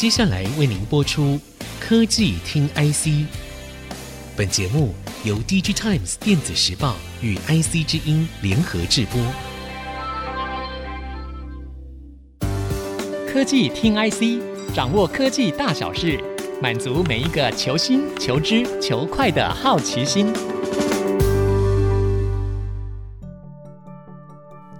接下来为您播出科技听 IC。本节目由 DG Times 电子时报与 IC 之音联合制播。科技听 IC，掌握科技大小事，满足每一个求新、求知、求快的好奇心。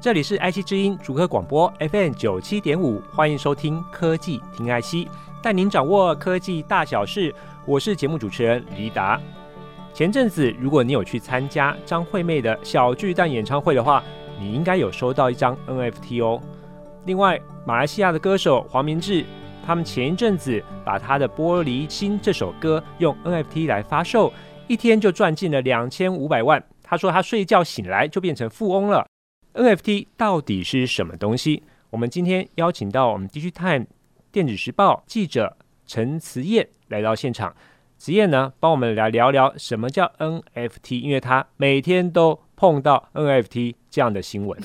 这里是 IC 之音主客广播 FM 九七点五，欢迎收听科技听 IC，带您掌握科技大小事。我是节目主持人李达。前阵子，如果你有去参加张惠妹的小巨蛋演唱会的话，你应该有收到一张 NFT 哦。另外，马来西亚的歌手黄明志，他们前一阵子把他的《玻璃心》这首歌用 NFT 来发售，一天就赚进了两千五百万。他说他睡觉醒来就变成富翁了。NFT 到底是什么东西？我们今天邀请到我们 DigiTime 电子时报记者陈慈燕来到现场。慈燕呢，帮我们来聊聊什么叫 NFT，因为他每天都碰到 NFT 这样的新闻。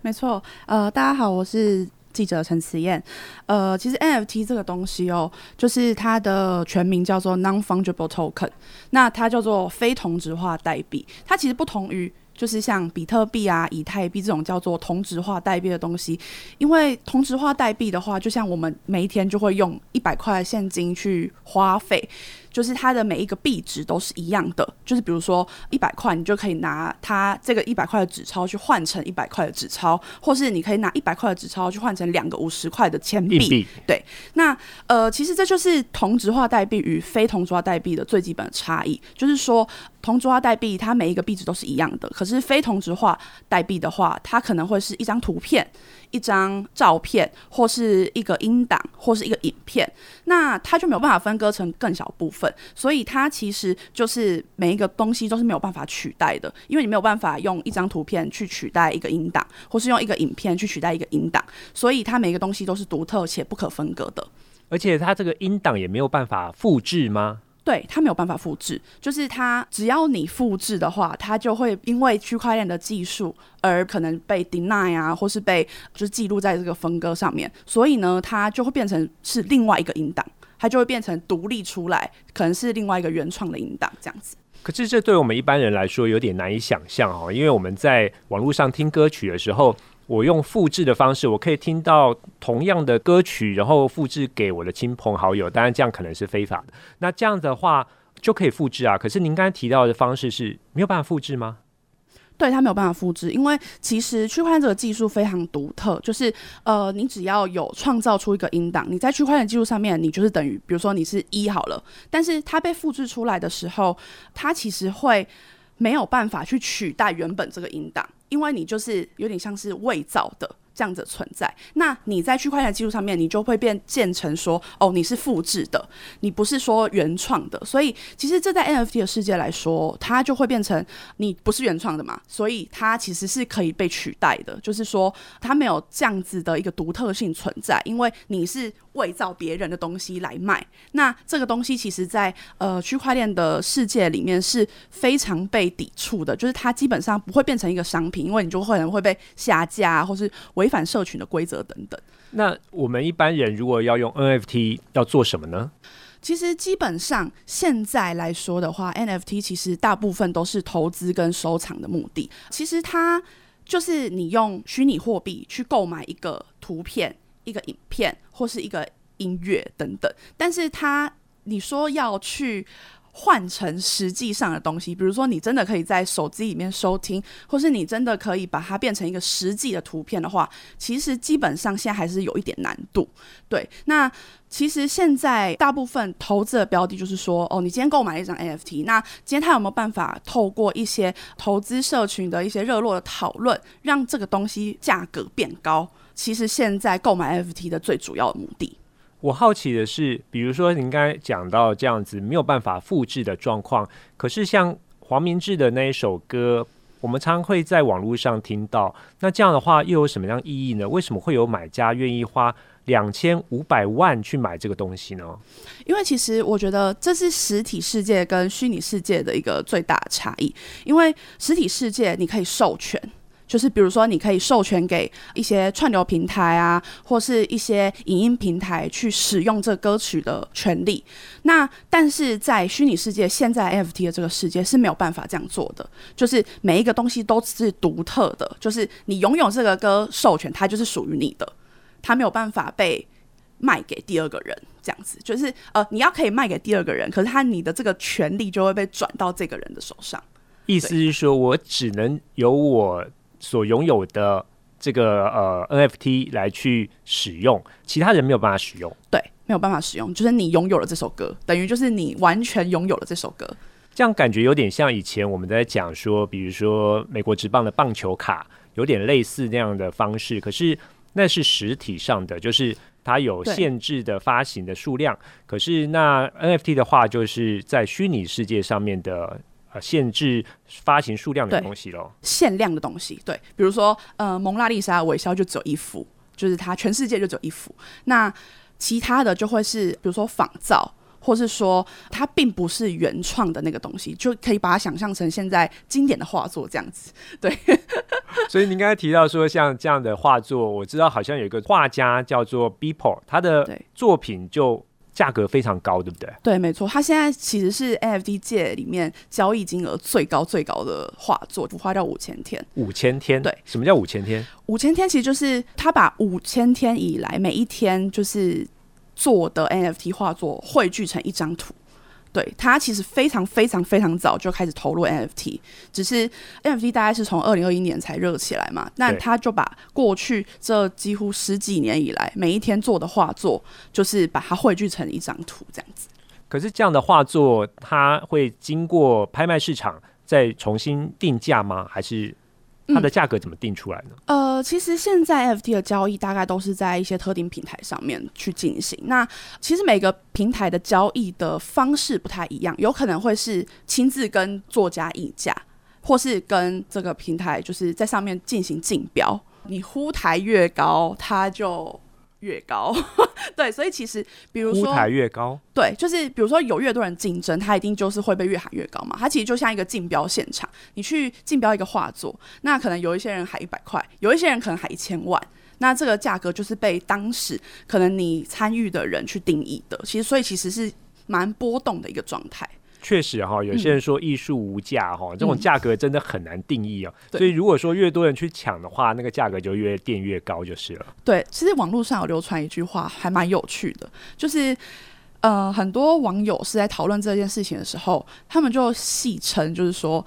没错，呃，大家好，我是记者陈慈燕。呃，其实 NFT 这个东西哦，就是它的全名叫做 Non-Fungible Token，那它叫做非同质化代币，它其实不同于。就是像比特币啊、以太币这种叫做同质化代币的东西，因为同质化代币的话，就像我们每一天就会用一百块现金去花费。就是它的每一个币值都是一样的，就是比如说一百块，你就可以拿它这个一百块的纸钞去换成一百块的纸钞，或是你可以拿一百块的纸钞去换成两个五十块的钱币。对，那呃，其实这就是同质化代币与非同质化代币的最基本的差异，就是说同质化代币它每一个币值都是一样的，可是非同质化代币的话，它可能会是一张图片。一张照片，或是一个音档，或是一个影片，那它就没有办法分割成更小部分，所以它其实就是每一个东西都是没有办法取代的，因为你没有办法用一张图片去取代一个音档，或是用一个影片去取代一个音档，所以它每一个东西都是独特且不可分割的。而且它这个音档也没有办法复制吗？对，它没有办法复制，就是它只要你复制的话，它就会因为区块链的技术而可能被 deny 啊，或是被就是记录在这个分割上面，所以呢，它就会变成是另外一个音档，它就会变成独立出来，可能是另外一个原创的音档这样子。可是这对我们一般人来说有点难以想象哦，因为我们在网络上听歌曲的时候。我用复制的方式，我可以听到同样的歌曲，然后复制给我的亲朋好友。当然，这样可能是非法的。那这样的话就可以复制啊。可是您刚才提到的方式是没有办法复制吗？对，它没有办法复制，因为其实区块链这个技术非常独特，就是呃，你只要有创造出一个音档，你在区块链技术上面，你就是等于，比如说你是一好了，但是它被复制出来的时候，它其实会没有办法去取代原本这个音档。因为你就是有点像是伪造的这样子存在，那你在区块链技术上面，你就会变建成说，哦，你是复制的，你不是说原创的。所以其实这在 NFT 的世界来说，它就会变成你不是原创的嘛，所以它其实是可以被取代的，就是说它没有这样子的一个独特性存在，因为你是。伪造别人的东西来卖，那这个东西其实在呃区块链的世界里面是非常被抵触的，就是它基本上不会变成一个商品，因为你就可能会被下架，或是违反社群的规则等等。那我们一般人如果要用 NFT 要做什么呢？其实基本上现在来说的话，NFT 其实大部分都是投资跟收藏的目的。其实它就是你用虚拟货币去购买一个图片。一个影片或是一个音乐等等，但是它你说要去换成实际上的东西，比如说你真的可以在手机里面收听，或是你真的可以把它变成一个实际的图片的话，其实基本上现在还是有一点难度。对，那其实现在大部分投资的标的，就是说，哦，你今天购买一张 NFT，那今天他有没有办法透过一些投资社群的一些热络的讨论，让这个东西价格变高？其实现在购买 NFT 的最主要的目的，我好奇的是，比如说您刚才讲到这样子没有办法复制的状况，可是像黄明志的那一首歌，我们常常会在网络上听到，那这样的话又有什么样意义呢？为什么会有买家愿意花两千五百万去买这个东西呢？因为其实我觉得这是实体世界跟虚拟世界的一个最大的差异，因为实体世界你可以授权。就是比如说你可以授权给一些串流平台啊，或是一些影音平台去使用这歌曲的权利。那但是在虚拟世界，现在 FT 的这个世界是没有办法这样做的，就是每一个东西都是独特的，就是你拥有这个歌授权，它就是属于你的，它没有办法被卖给第二个人。这样子就是呃，你要可以卖给第二个人，可是他你的这个权利就会被转到这个人的手上。意思是说我只能由我所拥有的这个呃 NFT 来去使用，其他人没有办法使用。对，没有办法使用，就是你拥有了这首歌，等于就是你完全拥有了这首歌。这样感觉有点像以前我们在讲说，比如说美国职棒的棒球卡，有点类似那样的方式，可是那是实体上的，就是。它有限制的发行的数量，可是那 NFT 的话，就是在虚拟世界上面的呃限制发行数量的东西咯，限量的东西，对，比如说呃蒙娜丽莎的微笑就只有一幅，就是它全世界就只有一幅，那其他的就会是比如说仿造。或是说它并不是原创的那个东西，就可以把它想象成现在经典的画作这样子。对，所以您刚才提到说像这样的画作，我知道好像有一个画家叫做 Beeple，他的作品就价格非常高，对不对？对，没错，他现在其实是 NFT 界里面交易金额最高最高的画作，幅画叫五千天。五千天，对，什么叫五千天？五千天其实就是他把五千天以来每一天就是。做的 NFT 画作汇聚成一张图，对，他其实非常非常非常早就开始投入 NFT，只是 NFT 大概是从二零二一年才热起来嘛，那他就把过去这几乎十几年以来每一天做的画作，就是把它汇聚成一张图这样子。可是这样的画作，它会经过拍卖市场再重新定价吗？还是？它的价格怎么定出来呢？嗯，呃，其实现在 NFT 的交易大概都是在一些特定平台上面去进行。那其实每个平台的交易的方式不太一样，有可能会是亲自跟作家议价，或是跟这个平台就是在上面进行竞标。你呼台越高，它就。越高，对，所以其实比如说，台越高，对，就是比如说有越多人竞争，它一定就是会被越喊越高嘛。它其实就像一个竞标现场，你去竞标一个画作，那可能有一些人喊一百块，有一些人可能喊一千万，那这个价格就是被当时可能你参与的人去定义的。其实，所以其实是蛮波动的一个状态。确实哈，有些人说艺术无价哈，嗯、这种价格真的很难定义哦。嗯、所以如果说越多人去抢的话，那个价格就越垫越高就是了。对，其实网络上有流传一句话，还蛮有趣的，就是呃，很多网友是在讨论这件事情的时候，他们就戏称，就是说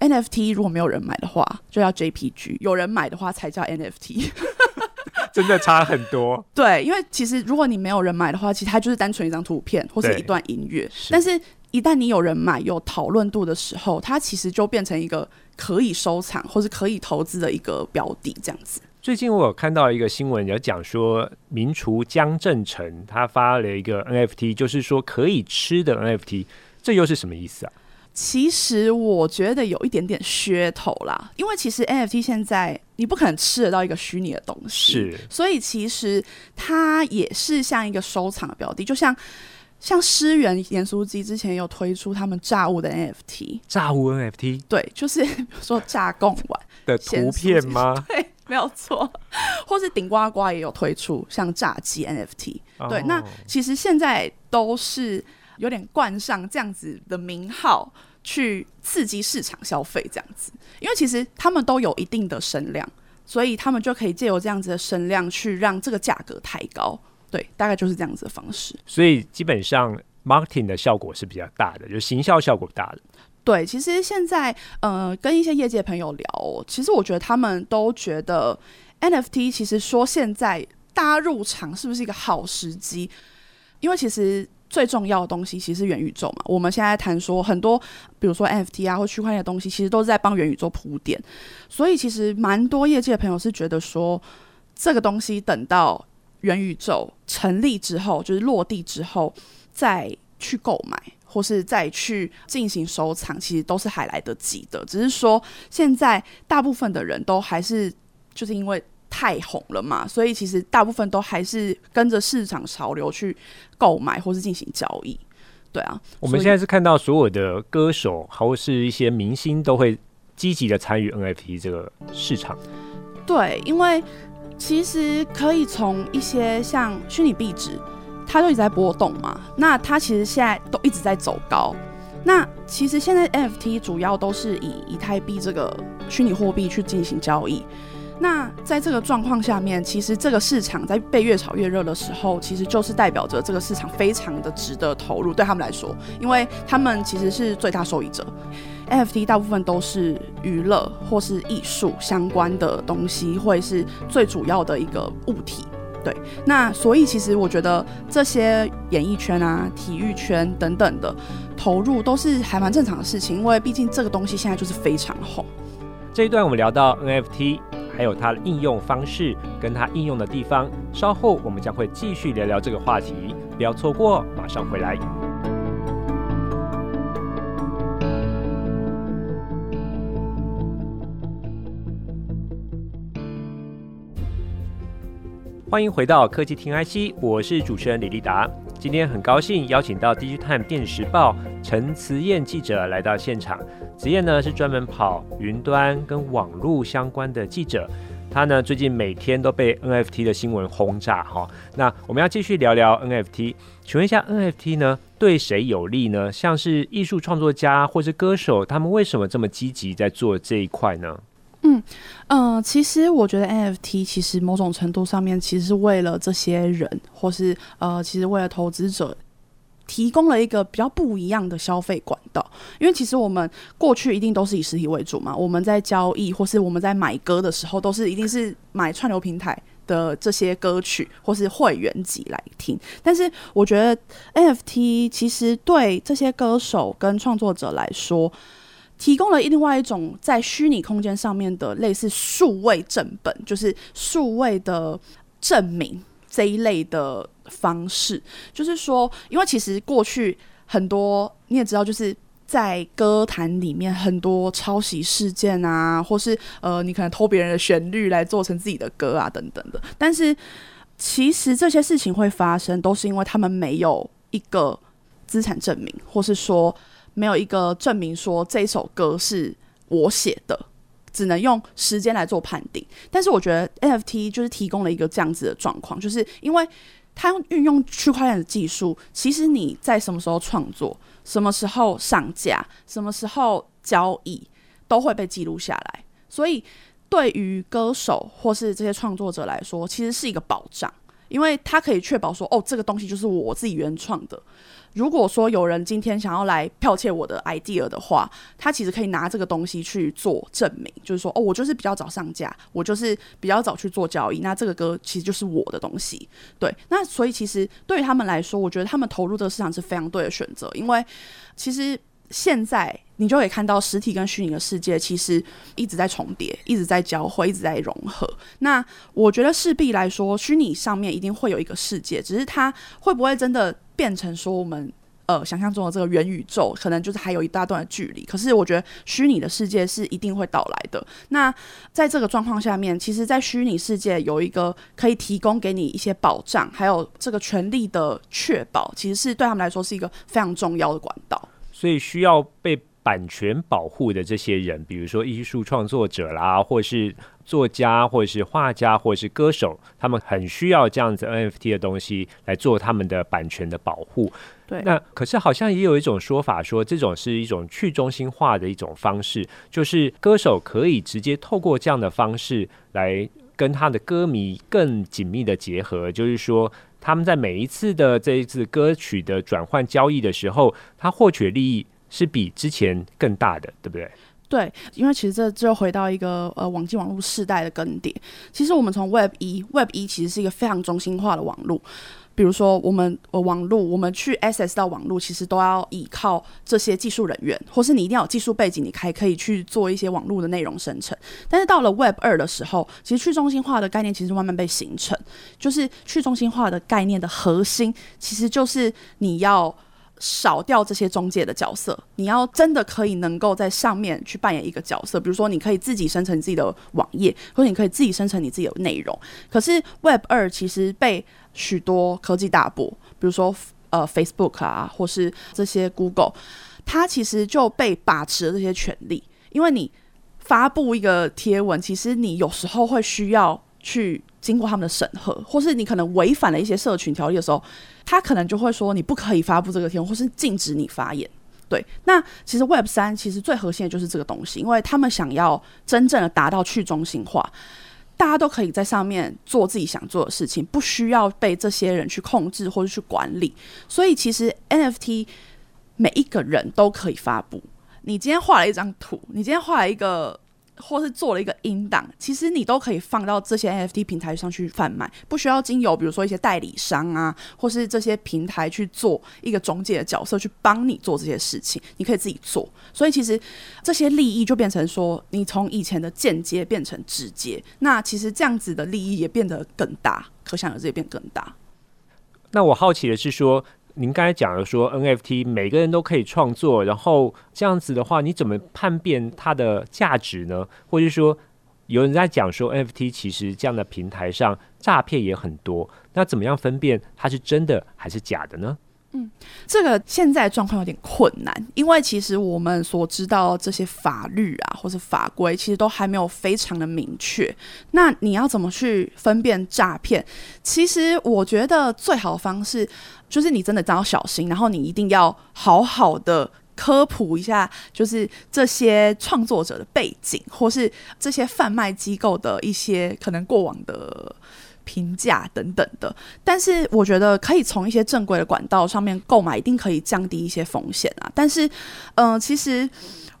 NFT 如果没有人买的话，就叫 JPG；有人买的话，才叫 NFT。真的差很多。对，因为其实如果你没有人买的话，其实它就是单纯一张图片或是一段音乐，但是。一旦你有人买、有讨论度的时候，它其实就变成一个可以收藏或是可以投资的一个标的，这样子。最近我有看到一个新闻，有讲说名厨江振成他发了一个 NFT，就是说可以吃的 NFT，这又是什么意思啊？其实我觉得有一点点噱头啦，因为其实 NFT 现在你不可能吃得到一个虚拟的东西，是，所以其实它也是像一个收藏的标的，就像。像诗源盐酥鸡之前有推出他们炸物的 NFT，炸物 NFT，对，就是比如说炸贡丸 的图片吗？对，没有错。或是顶呱呱也有推出像炸鸡 NFT，对。Oh. 那其实现在都是有点冠上这样子的名号去刺激市场消费，这样子，因为其实他们都有一定的声量，所以他们就可以借由这样子的声量去让这个价格抬高。对，大概就是这样子的方式。所以基本上 marketing 的效果是比较大的，就是行销效果大的。对，其实现在呃，跟一些业界朋友聊，其实我觉得他们都觉得 NFT 其实说现在大家入场是不是一个好时机？因为其实最重要的东西其实是元宇宙嘛。我们现在谈说很多，比如说 NFT 啊或区块链的东西，其实都是在帮元宇宙铺垫。所以其实蛮多业界的朋友是觉得说，这个东西等到。元宇宙成立之后，就是落地之后，再去购买或是再去进行收藏，其实都是还来得及的。只是说，现在大部分的人都还是就是因为太红了嘛，所以其实大部分都还是跟着市场潮流去购买或是进行交易。对啊，我们现在是看到所有的歌手或是一些明星都会积极的参与 NFT 这个市场？对，因为其实可以从一些像虚拟币值，它就一直在波动嘛。那它其实现在都一直在走高。那其实现在 NFT 主要都是以以太币这个虚拟货币去进行交易。那在这个状况下面，其实这个市场在被越炒越热的时候，其实就是代表着这个市场非常的值得投入，对他们来说，因为他们其实是最大受益者。NFT 大部分都是娱乐或是艺术相关的东西，会是最主要的一个物体。对，那所以其实我觉得这些演艺圈啊、体育圈等等的投入都是还蛮正常的事情，因为毕竟这个东西现在就是非常红。这一段我们聊到 NFT。还有它的应用方式跟它应用的地方，稍后我们将会继续聊聊这个话题，不要错过，马上回来。欢迎回到科技听 IC，我是主持人李立达。今天很高兴邀请到《DigiTime 电视报》陈慈燕记者来到现场。慈燕呢是专门跑云端跟网络相关的记者，他呢最近每天都被 NFT 的新闻轰炸哈。那我们要继续聊聊 NFT，请问一下 NFT 呢对谁有利呢？像是艺术创作家或是歌手，他们为什么这么积极在做这一块呢？嗯嗯、其实我觉得 NFT 其实某种程度上面其实是为了这些人，或是呃，其实为了投资者提供了一个比较不一样的消费管道。因为其实我们过去一定都是以实体为主嘛，我们在交易或是我们在买歌的时候，都是一定是买串流平台的这些歌曲或是会员级来听。但是我觉得 NFT 其实对这些歌手跟创作者来说，提供了另外一种在虚拟空间上面的类似数位正本，就是数位的证明这一类的方式。就是说，因为其实过去很多你也知道，就是在歌坛里面很多抄袭事件啊，或是呃，你可能偷别人的旋律来做成自己的歌啊，等等的。但是其实这些事情会发生，都是因为他们没有一个资产证明，或是说。没有一个证明说这首歌是我写的，只能用时间来做判定。但是我觉得 NFT 就是提供了一个这样子的状况，就是因为它运用区块链的技术，其实你在什么时候创作、什么时候上架、什么时候交易，都会被记录下来。所以对于歌手或是这些创作者来说，其实是一个保障，因为它可以确保说，哦，这个东西就是我自己原创的。如果说有人今天想要来剽窃我的 idea 的话，他其实可以拿这个东西去做证明，就是说，哦，我就是比较早上架，我就是比较早去做交易，那这个歌其实就是我的东西。对，那所以其实对于他们来说，我觉得他们投入这个市场是非常对的选择，因为其实现在你就可以看到实体跟虚拟的世界其实一直在重叠，一直在交汇，一直在融合。那我觉得势必来说，虚拟上面一定会有一个世界，只是它会不会真的变成说我们呃想象中的这个元宇宙，可能就是还有一大段的距离。可是我觉得虚拟的世界是一定会到来的。那在这个状况下面，其实，在虚拟世界有一个可以提供给你一些保障，还有这个权利的确保，其实是对他们来说是一个非常重要的管道。所以需要被版权保护的这些人，比如说艺术创作者啦，或是作家，或者是画家，或者是歌手，他们很需要这样子 NFT 的东西来做他们的版权的保护。对，那可是好像也有一种说法说，这种是一种去中心化的一种方式，就是歌手可以直接透过这样的方式来跟他的歌迷更紧密的结合，就是说他们在每一次的这一次歌曲的转换交易的时候，他获取利益。是比之前更大的，对不对？对，因为其实这就回到一个呃网际网络世代的更迭。其实我们从 Web 一，Web 一其实是一个非常中心化的网络。比如说我们呃网络，我们去 access 到网络，其实都要依靠这些技术人员，或是你一定要有技术背景，你才可以去做一些网络的内容生成。但是到了 Web 二的时候，其实去中心化的概念其实慢慢被形成，就是去中心化的概念的核心，其实就是你要。少掉这些中介的角色，你要真的可以能够在上面去扮演一个角色，比如说你可以自己生成自己的网页，或者你可以自己生成你自己的内容。可是 Web 二其实被许多科技大部，比如说呃 Facebook 啊，或是这些 Google，它其实就被把持了这些权利，因为你发布一个贴文，其实你有时候会需要去经过他们的审核，或是你可能违反了一些社群条例的时候，他可能就会说你不可以发布这个贴，或是禁止你发言。对，那其实 Web 三其实最核心的就是这个东西，因为他们想要真正的达到去中心化，大家都可以在上面做自己想做的事情，不需要被这些人去控制或者去管理。所以其实 NFT 每一个人都可以发布。你今天画了一张图，你今天画了一个。或是做了一个音档，其实你都可以放到这些 NFT 平台上去贩卖，不需要经由比如说一些代理商啊，或是这些平台去做一个中介的角色去帮你做这些事情，你可以自己做。所以其实这些利益就变成说，你从以前的间接变成直接，那其实这样子的利益也变得更大，可想而知也变更大。那我好奇的是说。您刚才讲的说 NFT 每个人都可以创作，然后这样子的话，你怎么判别它的价值呢？或者说，有人在讲说 NFT 其实这样的平台上诈骗也很多，那怎么样分辨它是真的还是假的呢？嗯，这个现在状况有点困难，因为其实我们所知道这些法律啊，或是法规，其实都还没有非常的明确。那你要怎么去分辨诈骗？其实我觉得最好的方式就是你真的要小心，然后你一定要好好的科普一下，就是这些创作者的背景，或是这些贩卖机构的一些可能过往的。评价等等的，但是我觉得可以从一些正规的管道上面购买，一定可以降低一些风险啊。但是，嗯、其实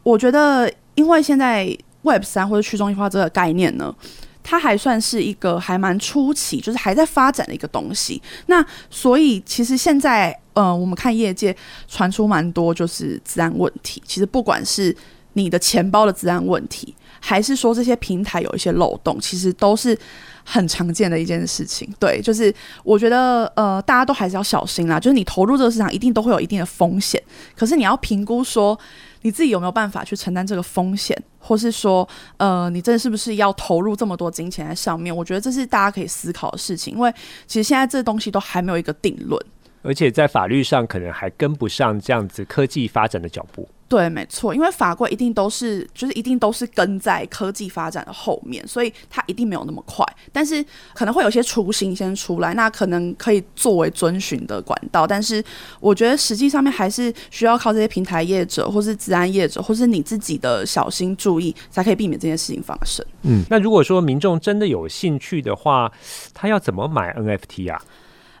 我觉得，因为现在 Web 三或者去中心化这个概念呢，它还算是一个还蛮初期，就是还在发展的一个东西。那所以，其实现在，呃，我们看业界传出蛮多就是治安问题。其实不管是你的钱包的治安问题，还是说这些平台有一些漏洞，其实都是。很常见的一件事情，对，就是我觉得呃，大家都还是要小心啦。就是你投入这个市场，一定都会有一定的风险，可是你要评估说你自己有没有办法去承担这个风险，或是说呃，你真的是不是要投入这么多金钱在上面？我觉得这是大家可以思考的事情，因为其实现在这东西都还没有一个定论，而且在法律上可能还跟不上这样子科技发展的脚步。对，没错，因为法规一定都是，就是一定都是跟在科技发展的后面，所以它一定没有那么快。但是可能会有些雏形先出来，那可能可以作为遵循的管道。但是我觉得实际上面还是需要靠这些平台业者，或是治安业者，或是你自己的小心注意，才可以避免这件事情发生。嗯，那如果说民众真的有兴趣的话，他要怎么买 NFT 啊？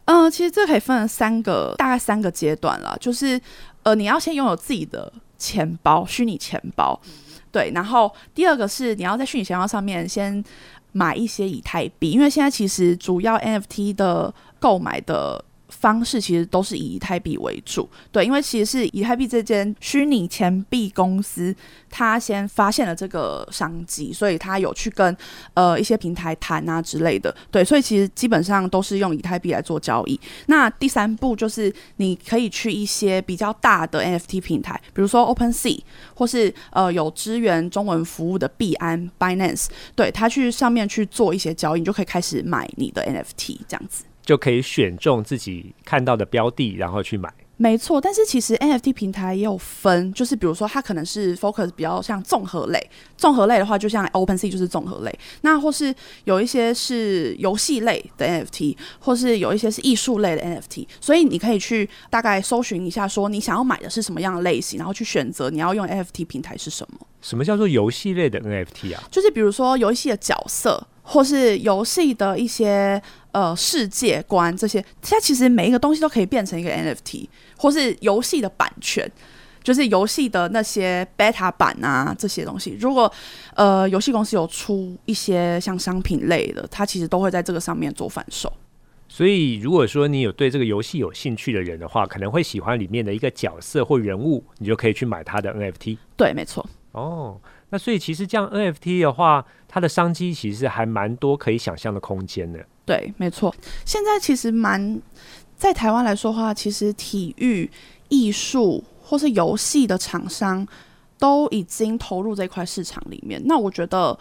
嗯、呃，其实这可以分三个，大概三个阶段了，就是呃，你要先拥有自己的。钱包，虚拟钱包，对。然后第二个是你要在虚拟钱包上面先买一些以太币，因为现在其实主要 NFT 的购买的。方式其实都是以以太币为主，对，因为其实是以太币这间虚拟钱币公司，他先发现了这个商机，所以他有去跟呃一些平台谈啊之类的，对，所以其实基本上都是用以太币来做交易。那第三步就是你可以去一些比较大的 NFT 平台，比如说 OpenSea，或是呃有支援中文服务的币安 Binance，对，他去上面去做一些交易，你就可以开始买你的 NFT 这样子。就可以选中自己看到的标的，然后去买。没错，但是其实 NFT 平台也有分，就是比如说它可能是 focus 比较像综合类，综合类的话就像 OpenSea 就是综合类，那或是有一些是游戏类的 NFT，或是有一些是艺术类的 NFT，所以你可以去大概搜寻一下，说你想要买的是什么样的类型，然后去选择你要用 NFT 平台是什么。什么叫做游戏类的 NFT 啊？就是比如说游戏的角色。或是游戏的一些呃世界观，这些它其实每一个东西都可以变成一个 NFT，或是游戏的版权，就是游戏的那些 beta 版啊这些东西。如果呃游戏公司有出一些像商品类的，它其实都会在这个上面做贩售。所以如果说你有对这个游戏有兴趣的人的话，可能会喜欢里面的一个角色或人物，你就可以去买它的 NFT。对，没错。哦。那所以其实这样 NFT 的话，它的商机其实还蛮多可以想象的空间的。对，没错。现在其实蛮在台湾来说的话，其实体育、艺术或是游戏的厂商都已经投入这块市场里面。那我觉得，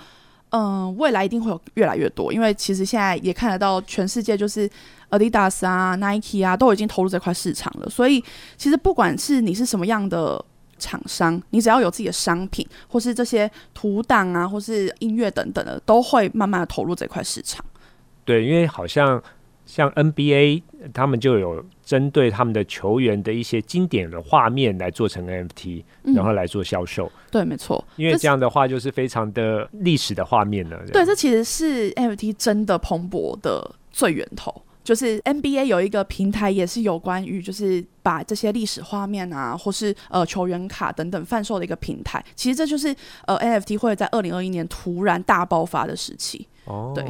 嗯、未来一定会有越来越多，因为其实现在也看得到，全世界就是 Adidas 啊、Nike 啊，都已经投入这块市场了。所以，其实不管是你是什么样的。厂商，你只要有自己的商品，或是这些图档啊，或是音乐等等的，都会慢慢的投入这块市场。对，因为好像像 NBA，他们就有针对他们的球员的一些经典的画面来做成 NFT，嗯，然后来做销售。对，没错。因为这样的话，就是非常的历史的画面了。对，这其实是 NFT 真的蓬勃的最源头。就是 NBA 有一个平台，也是有关于就是把这些历史画面啊，或是呃球员卡等等贩售的一个平台。其实这就是呃 NFT 会在二零二一年突然大爆发的时期。哦，对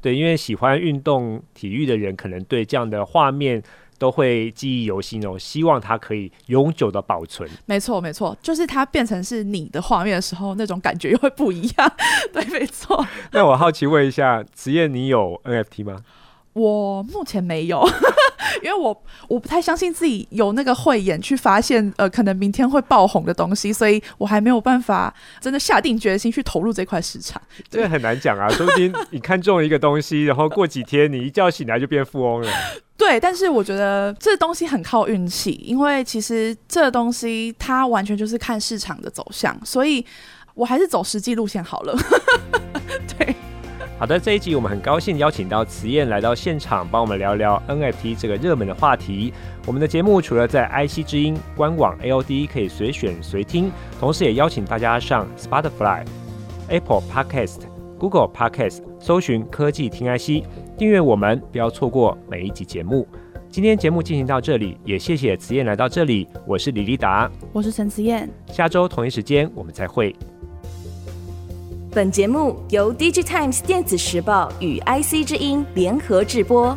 对，因为喜欢运动体育的人，可能对这样的画面都会记忆犹新哦。希望它可以永久的保存。没错，没错，就是它变成是你的画面的时候，那种感觉又会不一样。对，没错。那我好奇问一下，职业，你有 NFT 吗？我目前没有，因为我我不太相信自己有那个慧眼去发现，呃，可能明天会爆红的东西，所以我还没有办法真的下定决心去投入这块市场。这个很难讲啊，说不定你看中了一个东西，然后过几天你一觉醒来就变富翁了。对，但是我觉得这东西很靠运气，因为其实这东西它完全就是看市场的走向，所以我还是走实际路线好了。对。好的，这一集我们很高兴邀请到慈燕来到现场，帮我们聊聊 NFT 这个热门的话题。我们的节目除了在 IC 之音官网 AOD 可以随选随听，同时也邀请大家上 Spotify、Apple Podcast、Google Podcast 搜寻科技听 IC，订阅我们，不要错过每一集节目。今天节目进行到这里，也谢谢慈燕来到这里。我是李立达，我是陈慈燕，下周同一时间我们再会。本节目由 D J Times 电子时报与 IC 之音联合制播。